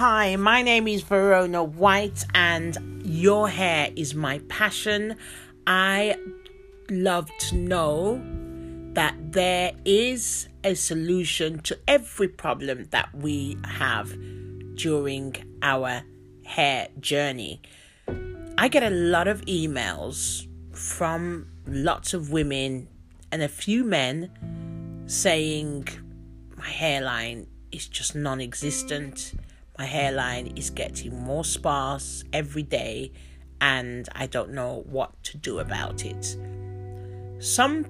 Hi, my name is Verona White, and your hair is my passion. I love to know that there is a solution to every problem that we have during our hair journey. I get a lot of emails from lots of women and a few men saying my hairline is just non existent my hairline is getting more sparse every day, and I don't know what to do about it. Some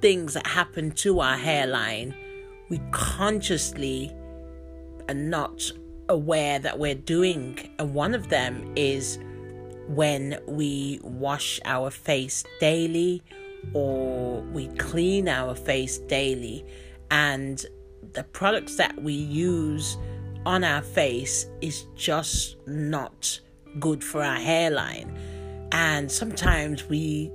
things that happen to our hairline, we consciously are not aware that we're doing, and one of them is when we wash our face daily or we clean our face daily, and the products that we use on our face is just not good for our hairline. And sometimes we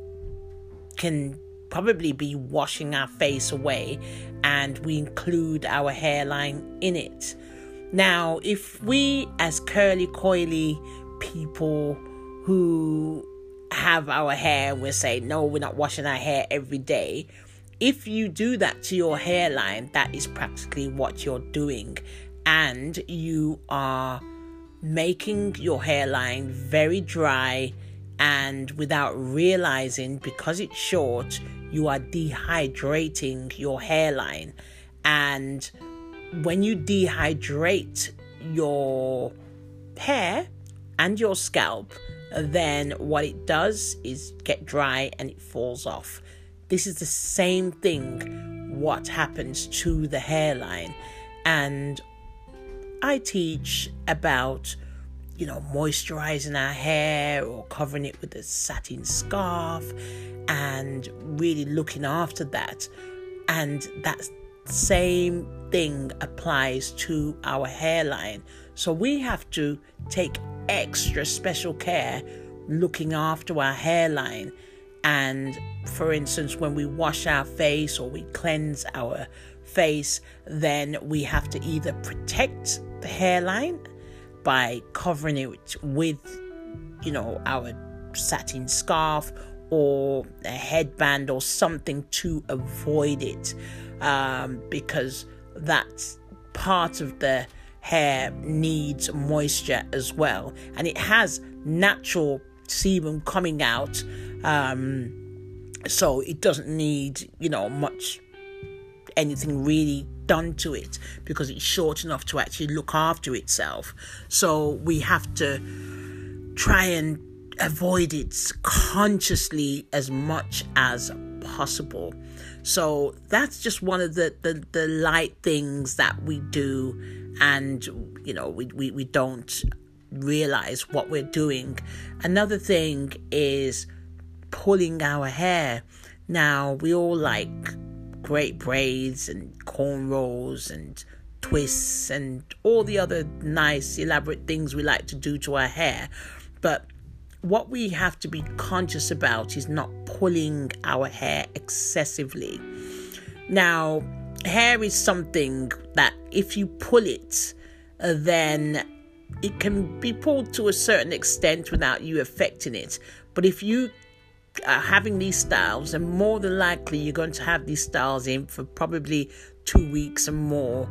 can probably be washing our face away and we include our hairline in it. Now, if we, as curly coily people who have our hair, we say, no, we're not washing our hair every day. If you do that to your hairline, that is practically what you're doing and you are making your hairline very dry and without realizing because it's short you are dehydrating your hairline. And when you dehydrate your hair and your scalp then what it does is get dry and it falls off. This is the same thing what happens to the hairline. And I teach about, you know, moisturizing our hair or covering it with a satin scarf and really looking after that. And that same thing applies to our hairline. So we have to take extra special care looking after our hairline. And for instance, when we wash our face or we cleanse our face, then we have to either protect the hairline by covering it with, you know, our satin scarf or a headband or something to avoid it um, because that part of the hair needs moisture as well. And it has natural sebum coming out um, so it doesn't need you know much anything really done to it because it's short enough to actually look after itself. So we have to try and avoid it consciously as much as possible. So that's just one of the, the, the light things that we do, and you know, we, we, we don't realize what we're doing. Another thing is pulling our hair. Now, we all like great braids and cornrows and twists and all the other nice, elaborate things we like to do to our hair. But what we have to be conscious about is not pulling our hair excessively. Now, hair is something that if you pull it, uh, then it can be pulled to a certain extent without you affecting it. But if you uh, having these styles, and more than likely you're going to have these styles in for probably two weeks and more.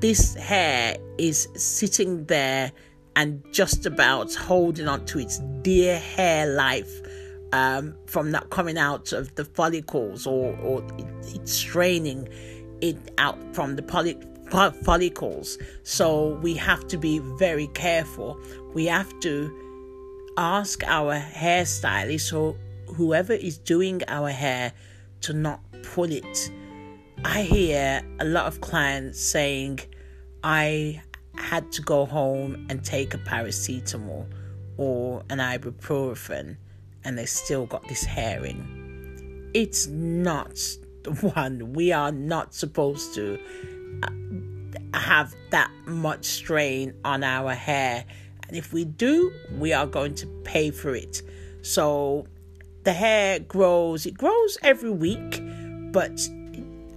This hair is sitting there and just about holding on to its dear hair life um, from not coming out of the follicles or, or it, it's straining it out from the poly, follicles. So we have to be very careful. We have to ask our hairstylist or whoever is doing our hair to not pull it. I hear a lot of clients saying, I had to go home and take a paracetamol or an ibuprofen and they still got this hair in. It's not the one. We are not supposed to uh, have that much strain on our hair. And if we do, we are going to pay for it. So the hair grows. It grows every week, but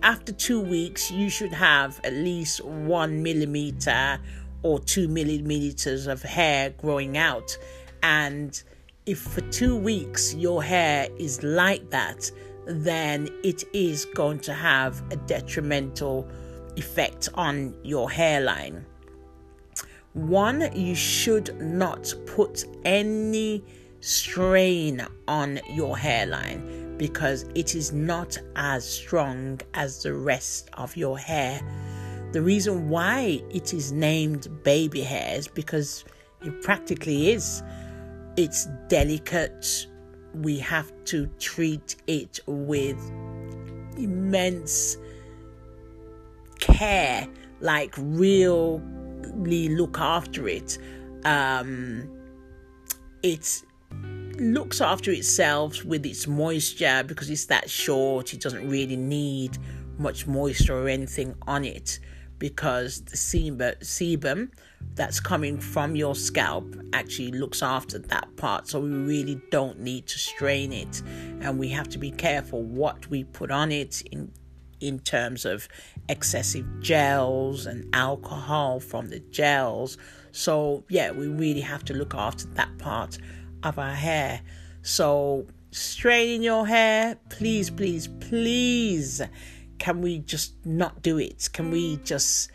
after two weeks, you should have at least one millimeter or two millimeters of hair growing out. And if for two weeks your hair is like that, then it is going to have a detrimental effect on your hairline. One, you should not put any strain on your hairline because it is not as strong as the rest of your hair. The reason why it is named baby hairs because it practically is. It's delicate. We have to treat it with immense care, like really look after it. Um, it's looks after itself with its moisture because it's that short. It doesn't really need much moisture or anything on it because the sebum that's coming from your scalp actually looks after that part. So we really don't need to strain it, and we have to be careful what we put on it in in terms of excessive gels and alcohol from the gels. So yeah, we really have to look after that part of our hair. So, straighten your hair, please, please, please. Can we just not do it? Can we just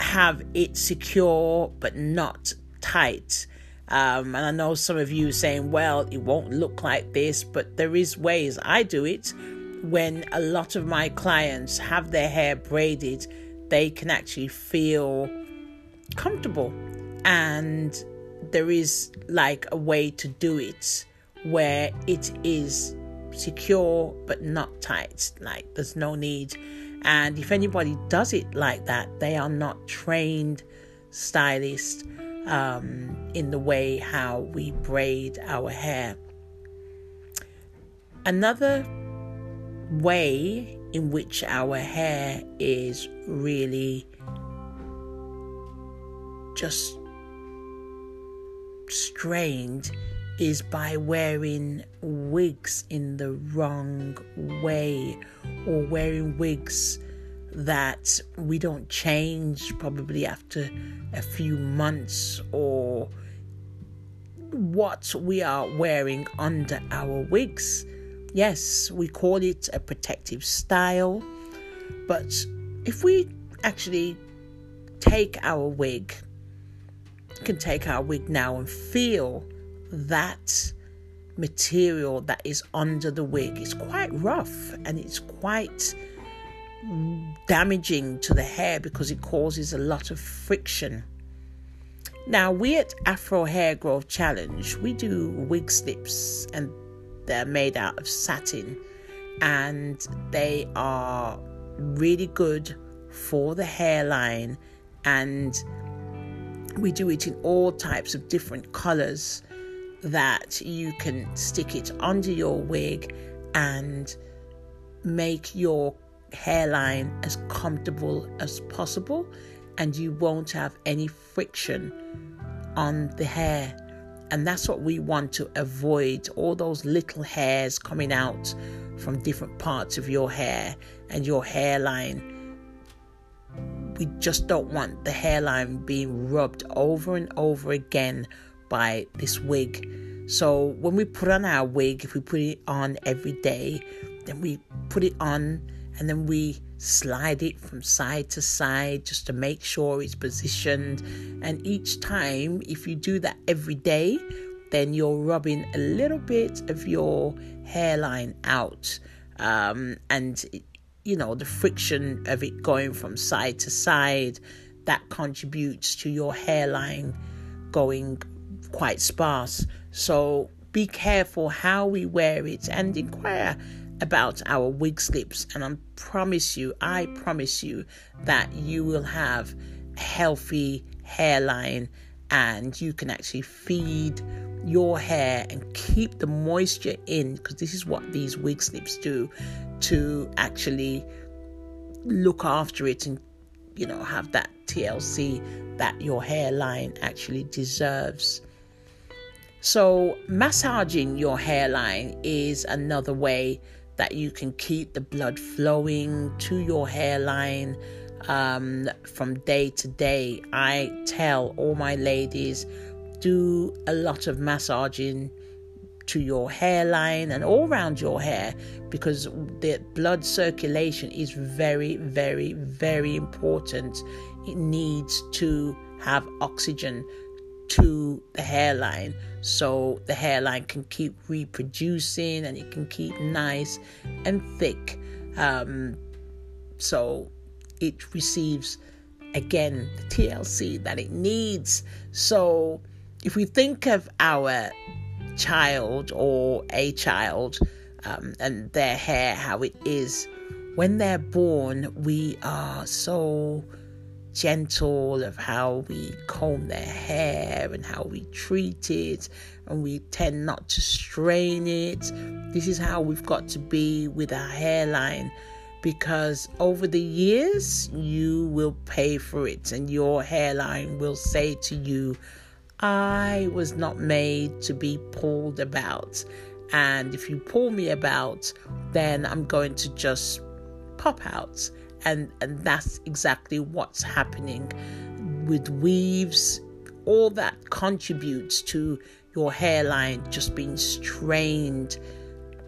have it secure but not tight? Um, and I know some of you saying, well, it won't look like this, but there is ways I do it. When a lot of my clients have their hair braided, they can actually feel comfortable and there is like a way to do it where it is secure but not tight. Like there's no need. And if anybody does it like that, they are not trained stylists um, in the way how we braid our hair. Another way in which our hair is really just strained is by wearing wigs in the wrong way or wearing wigs that we don't change probably after a few months or what we are wearing under our wigs. Yes, we call it a protective style, but if we actually take our wig can take our wig now and feel that material that is under the wig. It's quite rough and it's quite damaging to the hair because it causes a lot of friction. Now, we at Afro Hair Growth Challenge, we do wig slips and they're made out of satin and they are really good for the hairline and we do it in all types of different colors that you can stick it under your wig and make your hairline as comfortable as possible and you won't have any friction on the hair. And that's what we want to avoid all those little hairs coming out from different parts of your hair and your hairline we just don't want the hairline being rubbed over and over again by this wig. So when we put on our wig, if we put it on every day, then we put it on and then we slide it from side to side just to make sure it's positioned. And each time, if you do that every day, then you're rubbing a little bit of your hairline out. Um, and you know, the friction of it going from side to side, that contributes to your hairline going quite sparse. So be careful how we wear it and inquire about our wig slips. And I promise you, I promise you that you will have a healthy hairline and you can actually feed your hair and keep the moisture in because this is what these wig slips do to actually look after it and you know have that TLC that your hairline actually deserves. So, massaging your hairline is another way that you can keep the blood flowing to your hairline. um, from day to day. I tell all my ladies do a lot of massaging to your hairline and all around your hair because the blood circulation is very, very, very important. It needs to have oxygen to the hairline so the hairline can keep reproducing and it can keep nice and thick. Um, so it receives again the TLC that it needs. So if we think of our child or a child um, and their hair, how it is when they're born, we are so gentle of how we comb their hair and how we treat it, and we tend not to strain it. This is how we've got to be with our hairline because over the years you will pay for it, and your hairline will say to you, I was not made to be pulled about. And if you pull me about, then I'm going to just pop out. And, and that's exactly what's happening with weaves. All that contributes to your hairline just being strained.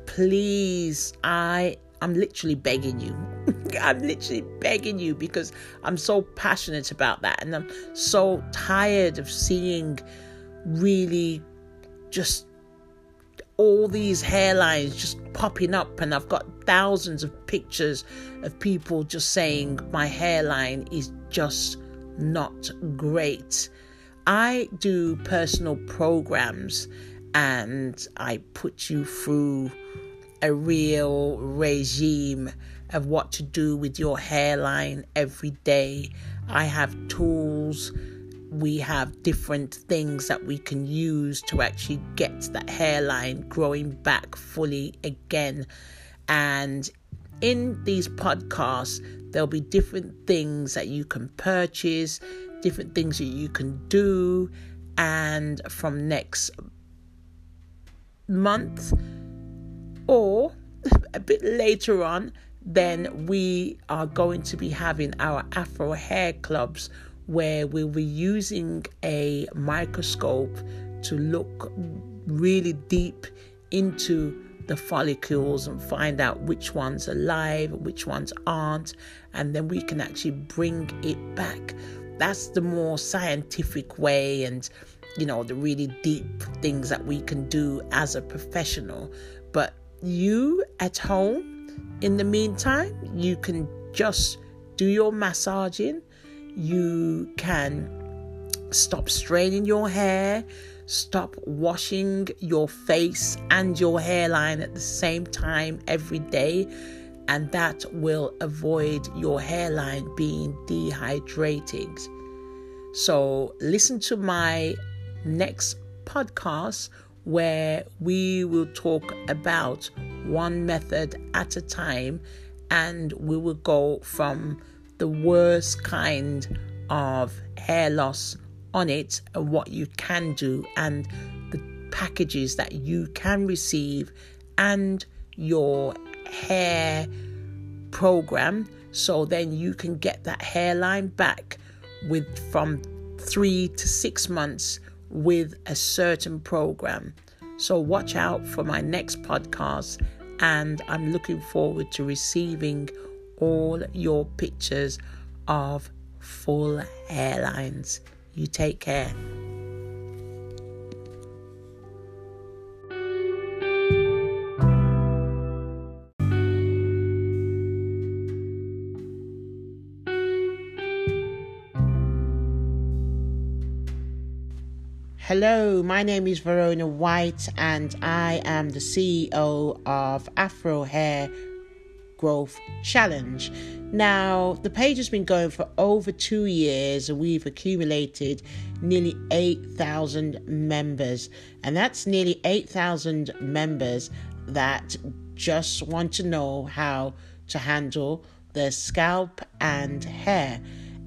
Please, I I'm literally begging you. I'm literally begging you because I'm so passionate about that. And I'm so tired of seeing really just all these hairlines just popping up. And I've got thousands of pictures of people just saying my hairline is just not great. I do personal programs and I put you through a real regime of what to do with your hairline every day. I have tools. We have different things that we can use to actually get that hairline growing back fully again. And in these podcasts, there'll be different things that you can purchase, different things that you can do. And from next month, or a bit later on, then we are going to be having our Afro hair clubs where we'll be using a microscope to look really deep into the follicles and find out which ones are live, which ones aren't, and then we can actually bring it back. That's the more scientific way and you know the really deep things that we can do as a professional. But you at home, in the meantime, you can just do your massaging. You can stop straining your hair, stop washing your face and your hairline at the same time every day, and that will avoid your hairline being dehydrated. So, listen to my next podcast where we will talk about one method at a time and we will go from the worst kind of hair loss on it and what you can do and the packages that you can receive and your hair program. So then you can get that hairline back with from 3 to 6 months with a certain program. So watch out for my next podcast, and I'm looking forward to receiving all your pictures of full hairlines. You take care. Hello, my name is Verona White, and I am the CEO of Afro Hair Growth Challenge. Now, the page has been going for over two years, and we've accumulated nearly 8,000 members, and that's nearly 8,000 members that just want to know how to handle their scalp and hair.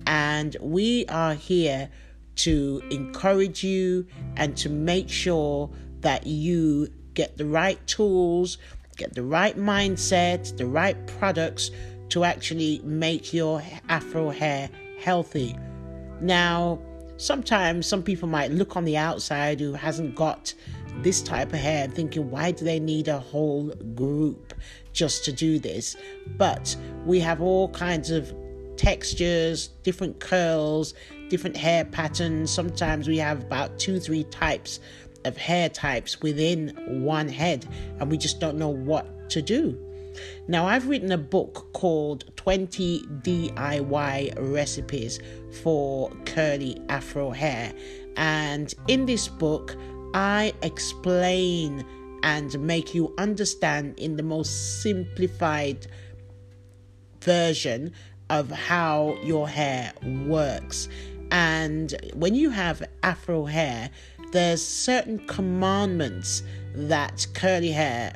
And we are here to encourage you and to make sure that you get the right tools, get the right mindset, the right products to actually make your afro hair healthy. Now, sometimes some people might look on the outside who hasn't got this type of hair thinking why do they need a whole group just to do this but we have all kinds of textures different curls different hair patterns sometimes we have about two three types of hair types within one head and we just don't know what to do now, I've written a book called 20 DIY Recipes for Curly Afro Hair. And in this book, I explain and make you understand in the most simplified version of how your hair works. And when you have afro hair, there's certain commandments that curly hair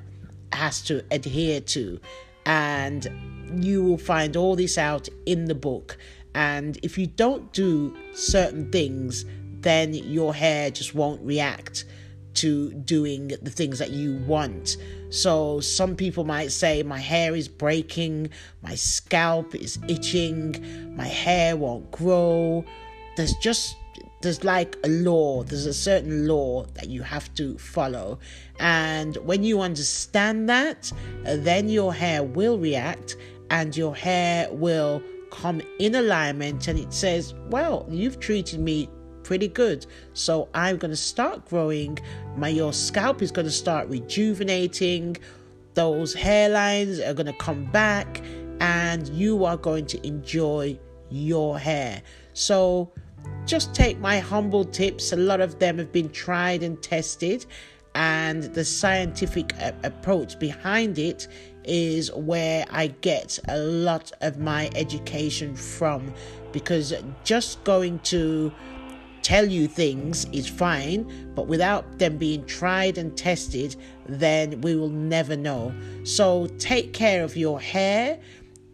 has to adhere to. And you will find all this out in the book. And if you don't do certain things, then your hair just won't react to doing the things that you want. So, some people might say, My hair is breaking, my scalp is itching, my hair won't grow. There's just there's like a law, there's a certain law that you have to follow. And when you understand that, uh, then your hair will react and your hair will come in alignment and it says, Well, you've treated me pretty good. So I'm going to start growing. My your scalp is going to start rejuvenating. Those hairlines are going to come back and you are going to enjoy your hair. So just take my humble tips. A lot of them have been tried and tested, and the scientific approach behind it is where I get a lot of my education from because just going to tell you things is fine, but without them being tried and tested, then we will never know. So take care of your hair,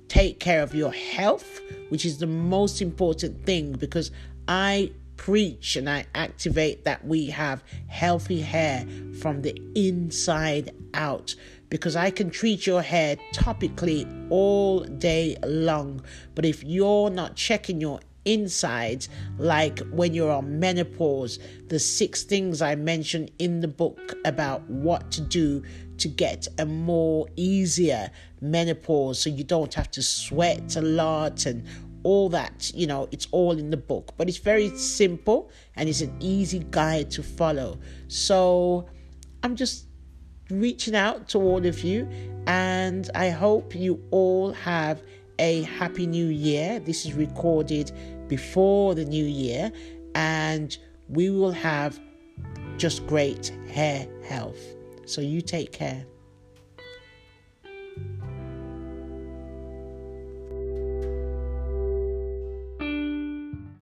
take care of your health, which is the most important thing because I preach and I activate that we have healthy hair from the inside out because I can treat your hair topically all day long. But if you're not checking your inside, like when you're on menopause, the six things I mentioned in the book about what to do to get a more easier menopause so you don't have to sweat a lot and all that, you know, it's all in the book, but it's very simple and it's an easy guide to follow. So I'm just reaching out to all of you, and I hope you all have a happy new year. This is recorded before the new year, and we will have just great hair health. So you take care.